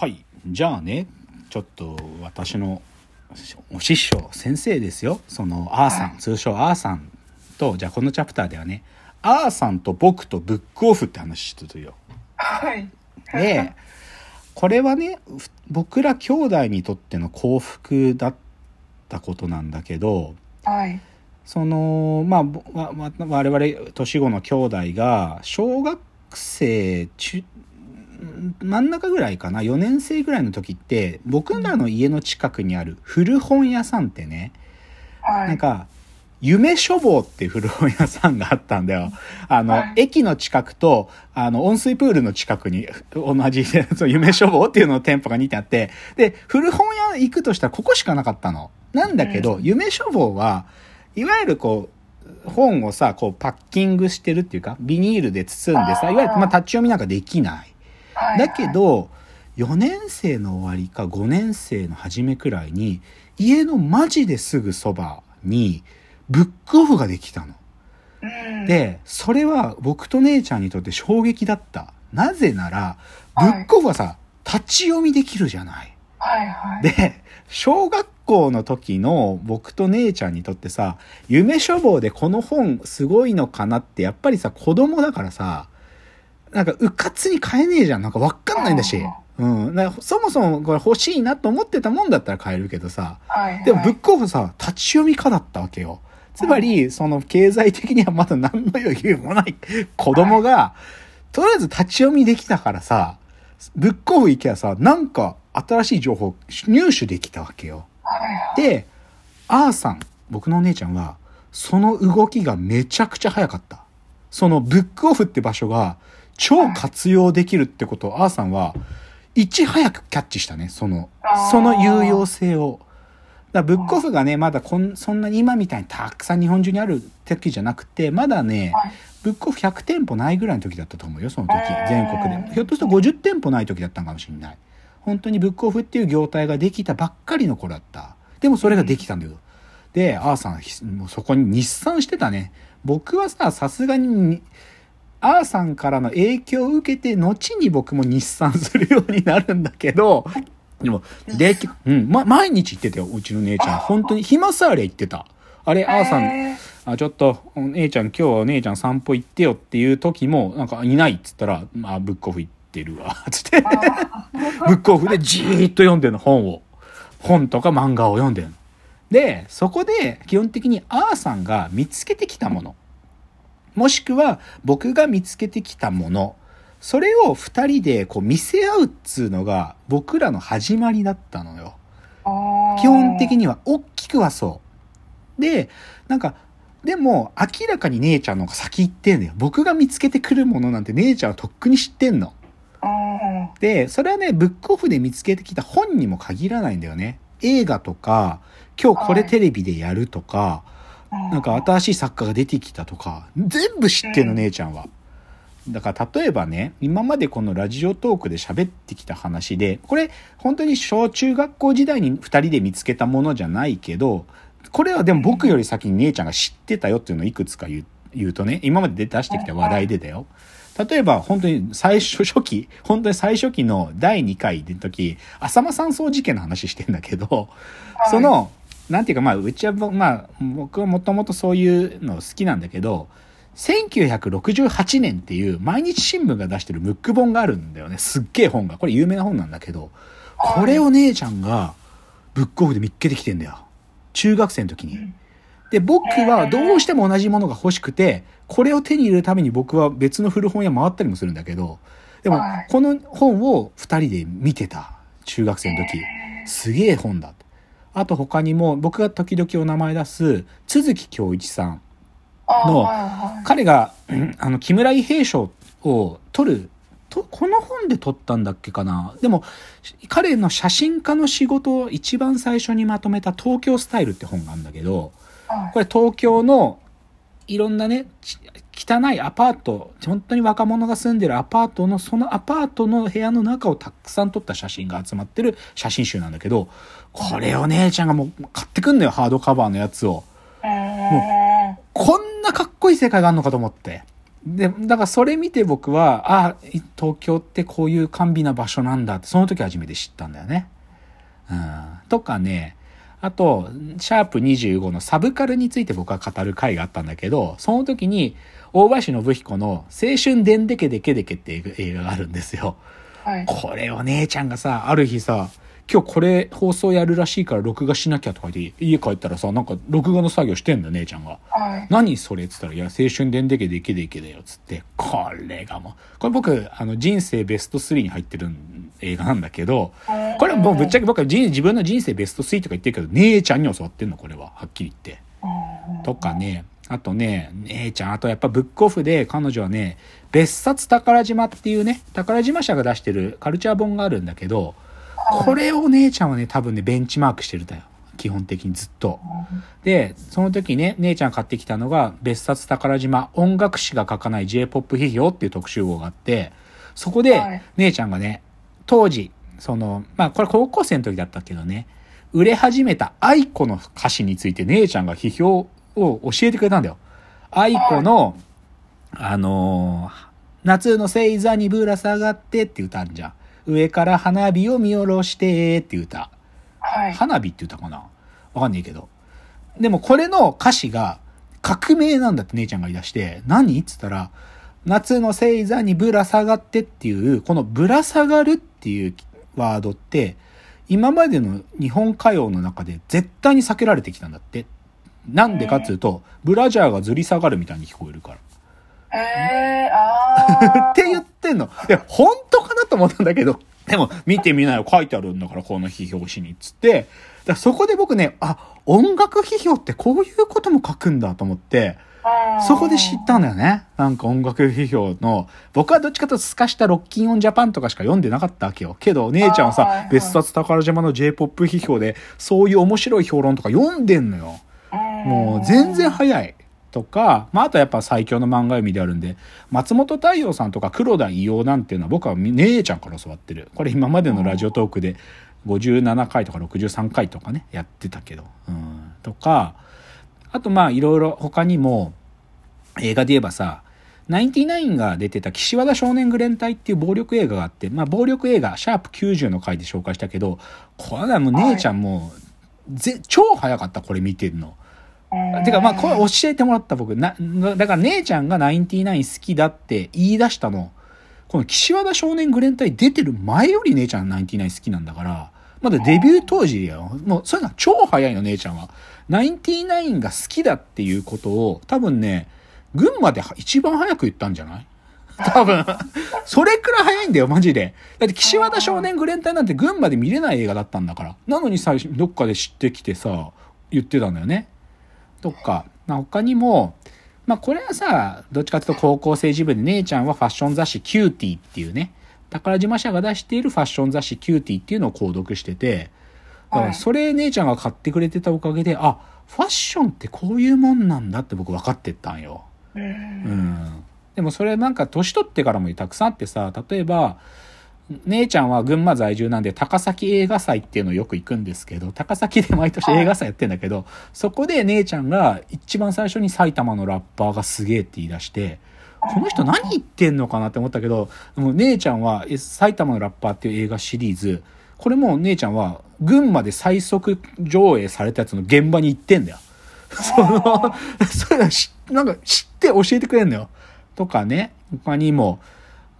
はい。じゃあね、ちょっと私のお師匠、先生ですよ。その、アーさん、はい通称アーさんと、じゃあこのチャプターではね、アーさんと僕とブックオフって話してるよ。はい。で、これはね、ふ僕ら兄弟にとっての幸福だったことなんだけど、はい。そのまあ我々年子の兄弟が小学生中真ん中ぐらいかな？4年生ぐらいの時って僕らの家の近くにある古本屋さんってね、はい。なんか夢書房って古本屋さんがあったんだよ。あの、はい駅の近くと、あの、温水プールの近くに同じ、そう夢書房っていうのの店舗が2点あって、で、古本屋行くとしたらここしかなかったの。なんだけど、うん夢書房はいわゆるこう、本をさ、こうパッキングしてるっていうか、ビニールで包んでさ、いわゆる、まあ、立ち読みなんかできない。はいだけ、ど、4年生の終わりか5年生の初めくらいに、家のマジですぐそばに、ブックオフができたの。うん、で、それは僕と姉ちゃんにとって衝撃だった。なぜなら、ブはいックオフはさ、立ち読みできるじゃない。はいはい。で、小学校の時の僕と姉ちゃんにとってさ、夢書房でこの本すごいのかなって、やっぱりさ、子供だからさ、なんか、うかつに買えねえじゃん。なんかわかんないんだしあ。うん。そもそもこれ欲しいなと思ってたもんだったら買えるけどさ。はいはい。でもブックオフさ、立ち読み家だったわけよ。つまり、その経済的にはまだ何の余裕もない 子供が、とりあえず立ち読みできたからさ、ブックオフ行けばさ、なんか新しい情報入手できたわけよ。はいはい。で、アーさん、僕のお姉ちゃんは、その動きがめちゃくちゃ早かった。そのブックオフって場所が超活用できるってことをアーさんはいち早くキャッチしたね、そのその有用性を。だブックオフがね、まだこんそんなに今みたいにたくさん日本中にある時じゃなくて、まだね、はいブックオフ100店舗ないぐらいの時だったと思うよ、その時全国で。ひょっとすると50店舗ない時だったのかもしれない。本当にブックオフっていう業態ができたばっかりの頃だった。でもそれができたんだよ。で、アーさん、ひもうそこに日産してたね。僕はさ、さすがに、アーさんからの影響を受けて、後に僕も日産するようになるんだけど、でも、で、うん、ま、毎日行ってたよ、うちの姉ちゃん。本当に、暇さえあれ行ってた。あれ、アーさん、あ、ちょっと、お姉ちゃん今日はお姉ちゃん散歩行ってよっていう時も、なんかいないっつったら、まあ、ブックオフ行ってるわ、つって。ブックオフでじーっと読んでるの、本を。本とか漫画を読んでるの。で、そこで基本的にアーさんが見つけてきたもの。もしくは僕が見つけてきたもの。それを二人でこう見せ合うっつうのが僕らの始まりだったのよ。基本的には大きくはそう。で、なんか、でも明らかに姉ちゃんの方が先行ってんだよ。僕が見つけてくるものなんて姉ちゃんはとっくに知ってんの。で、それはね、ブックオフで見つけてきた本にも限らないんだよね。映画とか、今日これテレビでやるとか、なんか新しい作家が出てきたとか、全部知ってんの、うん。姉ちゃんは。だから例えばね、今までこのラジオトークで喋ってきた話で、これ本当に小中学校時代に二人で見つけたものじゃないけど、これはでも僕より先に姉ちゃんが知ってたよっていうのをいくつか言う言うとね、今まで出してきた話題でだよ。例えば本当に最初初期、本当に最初期の第2回の時、浅間山荘事件の話してんだけど、はい。その、なんていうかまあ、うちはぼ、まあ、僕はもともとそういうの好きなんだけど、1968年っていう毎日新聞が出してるムック本があるんだよね。すっげえ本が。これ有名な本なんだけど、これを姉ちゃんがブックオフで見っけてきてんだよ。中学生の時に。で、僕はどうしても同じものが欲しくて、これを手に入れるために僕は別の古本屋回ったりもするんだけど、でもはい、この本を二人で見てた。中学生の時。すげえ本だ。あと他にも、僕が時々お名前出す、都築京一さん。の彼が、うんあの、木村伊兵衛賞を取る、と、この本で取ったんだっけかな。でも、彼の写真家の仕事を一番最初にまとめた東京スタイルって本があるんだけど、はいこれ東京のいろんなね、ち汚いアパート、本当に若者が住んでるアパートの、そのアパートの部屋の中をたくさん撮った写真が集まってる写真集なんだけど、これを姉ちゃんがもう買ってくんのよ、ハードカバーのやつを。うこんなかっこいい世界があるのかと思って。で、だからそれ見て僕は、あ、東京ってこういう甘美な場所なんだって、その時初めて知ったんだよね。うん。とかね、あと、シャープ25のサブカルについて僕は語る回があったんだけど、その時に、大橋信彦の青春でんでけでけでけっていう映画があるんですよ。はい。これを姉ちゃんがさ、ある日さ、今日これ放送やるらしいから録画しなきゃとか言って、家帰ったらさ、なんか録画の作業してんだよ、姉ちゃんが。はい。何それっつったら、いや、青春でんでけでけでけだよ、つって。これがもう、これ僕、あの、人生ベスト3に入ってる映画なんだけど、これもうぶっちゃけ僕は人自分の人生ベスト3とか言ってるけど、姉ちゃんに教わってんの、これは。はっきり言って。とかね、あとね、姉ちゃん、あとやっぱブックオフで彼女はね、別冊宝島っていうね、宝島社が出してるカルチャー本があるんだけど、これを姉ちゃんはね、多分ね、ベンチマークしてるんだよ。基本的にずっと。で、その時ね、姉ちゃん買ってきたのが、別冊宝島音楽誌が書かない J-POP 批評っていう特集号があって、そこではい、姉ちゃんがね、当時、その、まあこれ高校生の時だったけどね、売れ始めた愛子の歌詞について姉ちゃんが批評を教えてくれたんだよ。愛子の、あのー夏の星座にぶら下がってって歌あるじゃん。上から花火を見下ろしてって歌。はい。花火って歌かな？わかんないけど。でもこれの歌詞が革命なんだって姉ちゃんが言い出して、何？っつったら、夏の星座にぶら下がってっていう、このぶら下がるっていうワードって、今までの日本歌謡の中で絶対に避けられてきたんだって。なんでかっつうと、ブラジャーがずり下がるみたいに聞こえるから。へえ、ああ。って言ってんの。いや、本当かなと思ったんだけど、でも、見てみなよ、書いてあるんだから、この批評紙に、つって。だからそこで僕ね、あ、音楽批評ってこういうことも書くんだと思って、そこで知ったんだよね。なんか音楽批評の、僕はどっちかというと透かしたロッキンオンジャパンとかしか読んでなかったわけよ。けど、姉ちゃんはさあーはいはい、別冊宝島の J-POP 批評で、そういう面白い評論とか読んでんのよ。もう全然早い。とか、まあ、あとやっぱ最強の漫画読みであるんで、松本太陽さんとか黒田伊代なんていうのは僕は姉ちゃんから教わってる。これ今までのラジオトークで57回とか63回とかね、やってたけど。うん。とか、あとまあいろいろ他にも映画で言えばさ、ナインティナインが出てた岸和田少年グレン隊っていう暴力映画があって、まあ暴力映画、シャープ90の回で紹介したけど、これはもう姉ちゃんもう、ぜ超早かった、これ見てるの。てかまあこれ教えてもらった僕。なだから姉ちゃんがナインティナイン好きだって言い出したの。この岸和田少年グレン隊出てる前より姉ちゃんナインティナイン好きなんだからまだデビュー当時よ。もうそういうのは超早いの姉ちゃんは。ナインティナインが好きだっていうことを多分ね群馬で一番早く言ったんじゃない？多分。それくらい早いんだよ、マジで。だって、岸和田少年愚連隊なんて群馬で見れない映画だったんだから。なのに最初、どっかで知ってきてさ、言ってたんだよね。とか、まあ、他にも、まあこれはさ、どっちかというと高校生時分で姉ちゃんはファッション雑誌 CUTiE っていうね、宝島社が出しているファッション雑誌 CUTiE っていうのを購読してて、だからそれ姉ちゃんが買ってくれてたおかげで、あ、ファッションってこういうもんなんだって僕分かってったんよ。うんうん。でもそれなんか年取ってからもたくさんあってさ、例えば、姉ちゃんは群馬在住なんで高崎映画祭っていうのをよく行くんですけど、高崎で毎年映画祭やってんだけど、そこで姉ちゃんが一番最初に埼玉のラッパーがすげえって言い出して、この人何言ってんのかなって思ったけど、もう姉ちゃんはえ埼玉のラッパーっていう映画シリーズ、これも姉ちゃんは群馬で最速上映されたやつの現場に行ってんだよ。その、それはしなんか知って教えてくれんのよ。とかね、他にも、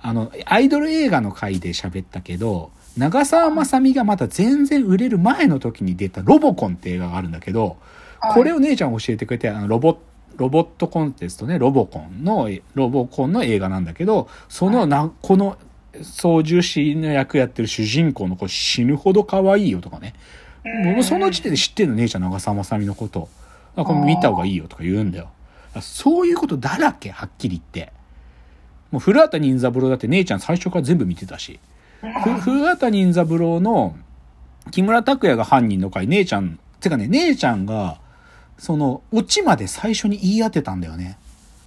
あの、アイドル映画の回で喋ったけど、長澤まさみがまだ全然売れる前の時に出たロボコンって映画があるんだけど、これを姉ちゃん教えてくれて、あの、ロボロボットコンテストね、ロボコンの、ロボコンの映画なんだけど、そのな、この操縦士の役やってる主人公の子死ぬほど可愛いよとかね。もうその時点で知ってんの、姉ちゃん長澤まさみのこと。あ、これ見た方がいいよとか言うんだよ。そういうことだらけ、はっきり言って。もう古畑任三郎だって姉ちゃん最初から全部見てたし。ふ 古畑任三郎の木村拓哉が犯人の回、姉ちゃん、てかね、姉ちゃんが、その、オチまで最初に言い当てたんだよね。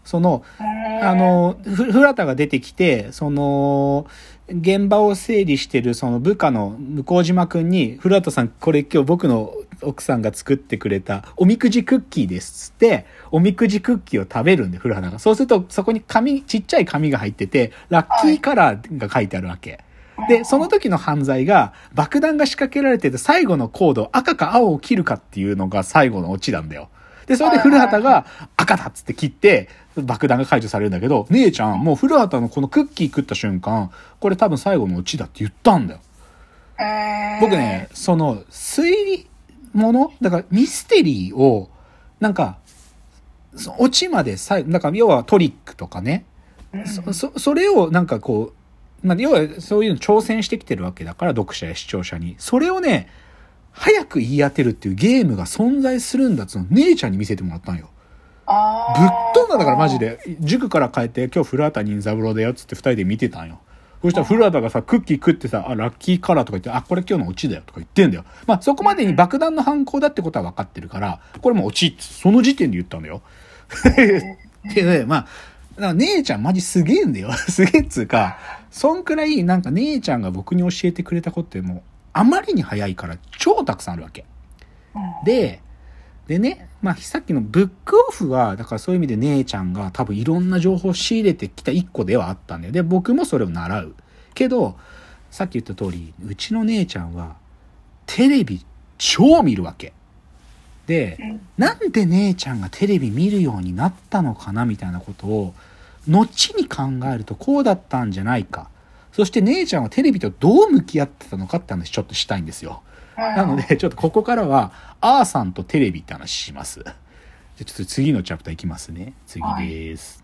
その、あの、ふ古畑が出てきて、その、現場を整理してるその部下の向島くんに、古畑さん、これ今日僕の奥さんが作ってくれたおみくじクッキーですっつって、おみくじクッキーを食べるんで、古畑が。そうすると、そこに紙、ちっちゃい紙が入ってて、ラッキーカラーが書いてあるわけ。で、その時の犯罪が、爆弾が仕掛けられてて、最後のコード、赤か青を切るかっていうのが最後のオチなんだよ。で、それで古畑が赤だっつって切って、爆弾が解除されるんだけど、姉ちゃん、もう古畑のこのクッキー食った瞬間、これ多分最後のオチだって言ったんだよ。えー、僕ね、その、推理もの？だからミステリーを、なんか、そオチまで最後、だから要はトリックとかね、うん、そ、そ、それをなんかこう、まあ、要はそういうの挑戦してきてるわけだから、読者や視聴者に。それをね、早く言い当てるっていうゲームが存在するんだっつうの、姉ちゃんに見せてもらったんよ。あぶっ飛んだんだからマジ。で。塾から帰って、今日古畑任三郎だよっつって二人で見てたんよ。そしたら古畑がさ、クッキー食ってさ、あ、ラッキーカラーとか言って、あ、これ今日のオチだよとか言ってんだよ。まあそこまでに爆弾の犯行だってことは分かってるから、これもうオチって、その時点で言ったんだよ。でね、まあ、姉ちゃんマジすげえんだよ。すげえっつうか、そんくらいなんか姉ちゃんが僕に教えてくれたことってもう、あまりに早いから超たくさんあるわけ。うん、で、でね、まあさっきのブックオフは、だからそういう意味で姉ちゃんが多分いろんな情報を仕入れてきた一個ではあったんだよ。で、僕もそれを習う。けど、さっき言った通り、うちの姉ちゃんはテレビ超見るわけ。で、うんなんで姉ちゃんがテレビ見るようになったのかなみたいなことを、後に考えるとこうだったんじゃないか。そして姉ちゃんはテレビとどう向き合ってたのかって話ちょっとしたいんですよ。なので、ちょっとここからは、あーさんとテレビって話します。じゃちょっと次のチャプターいきますね。次です。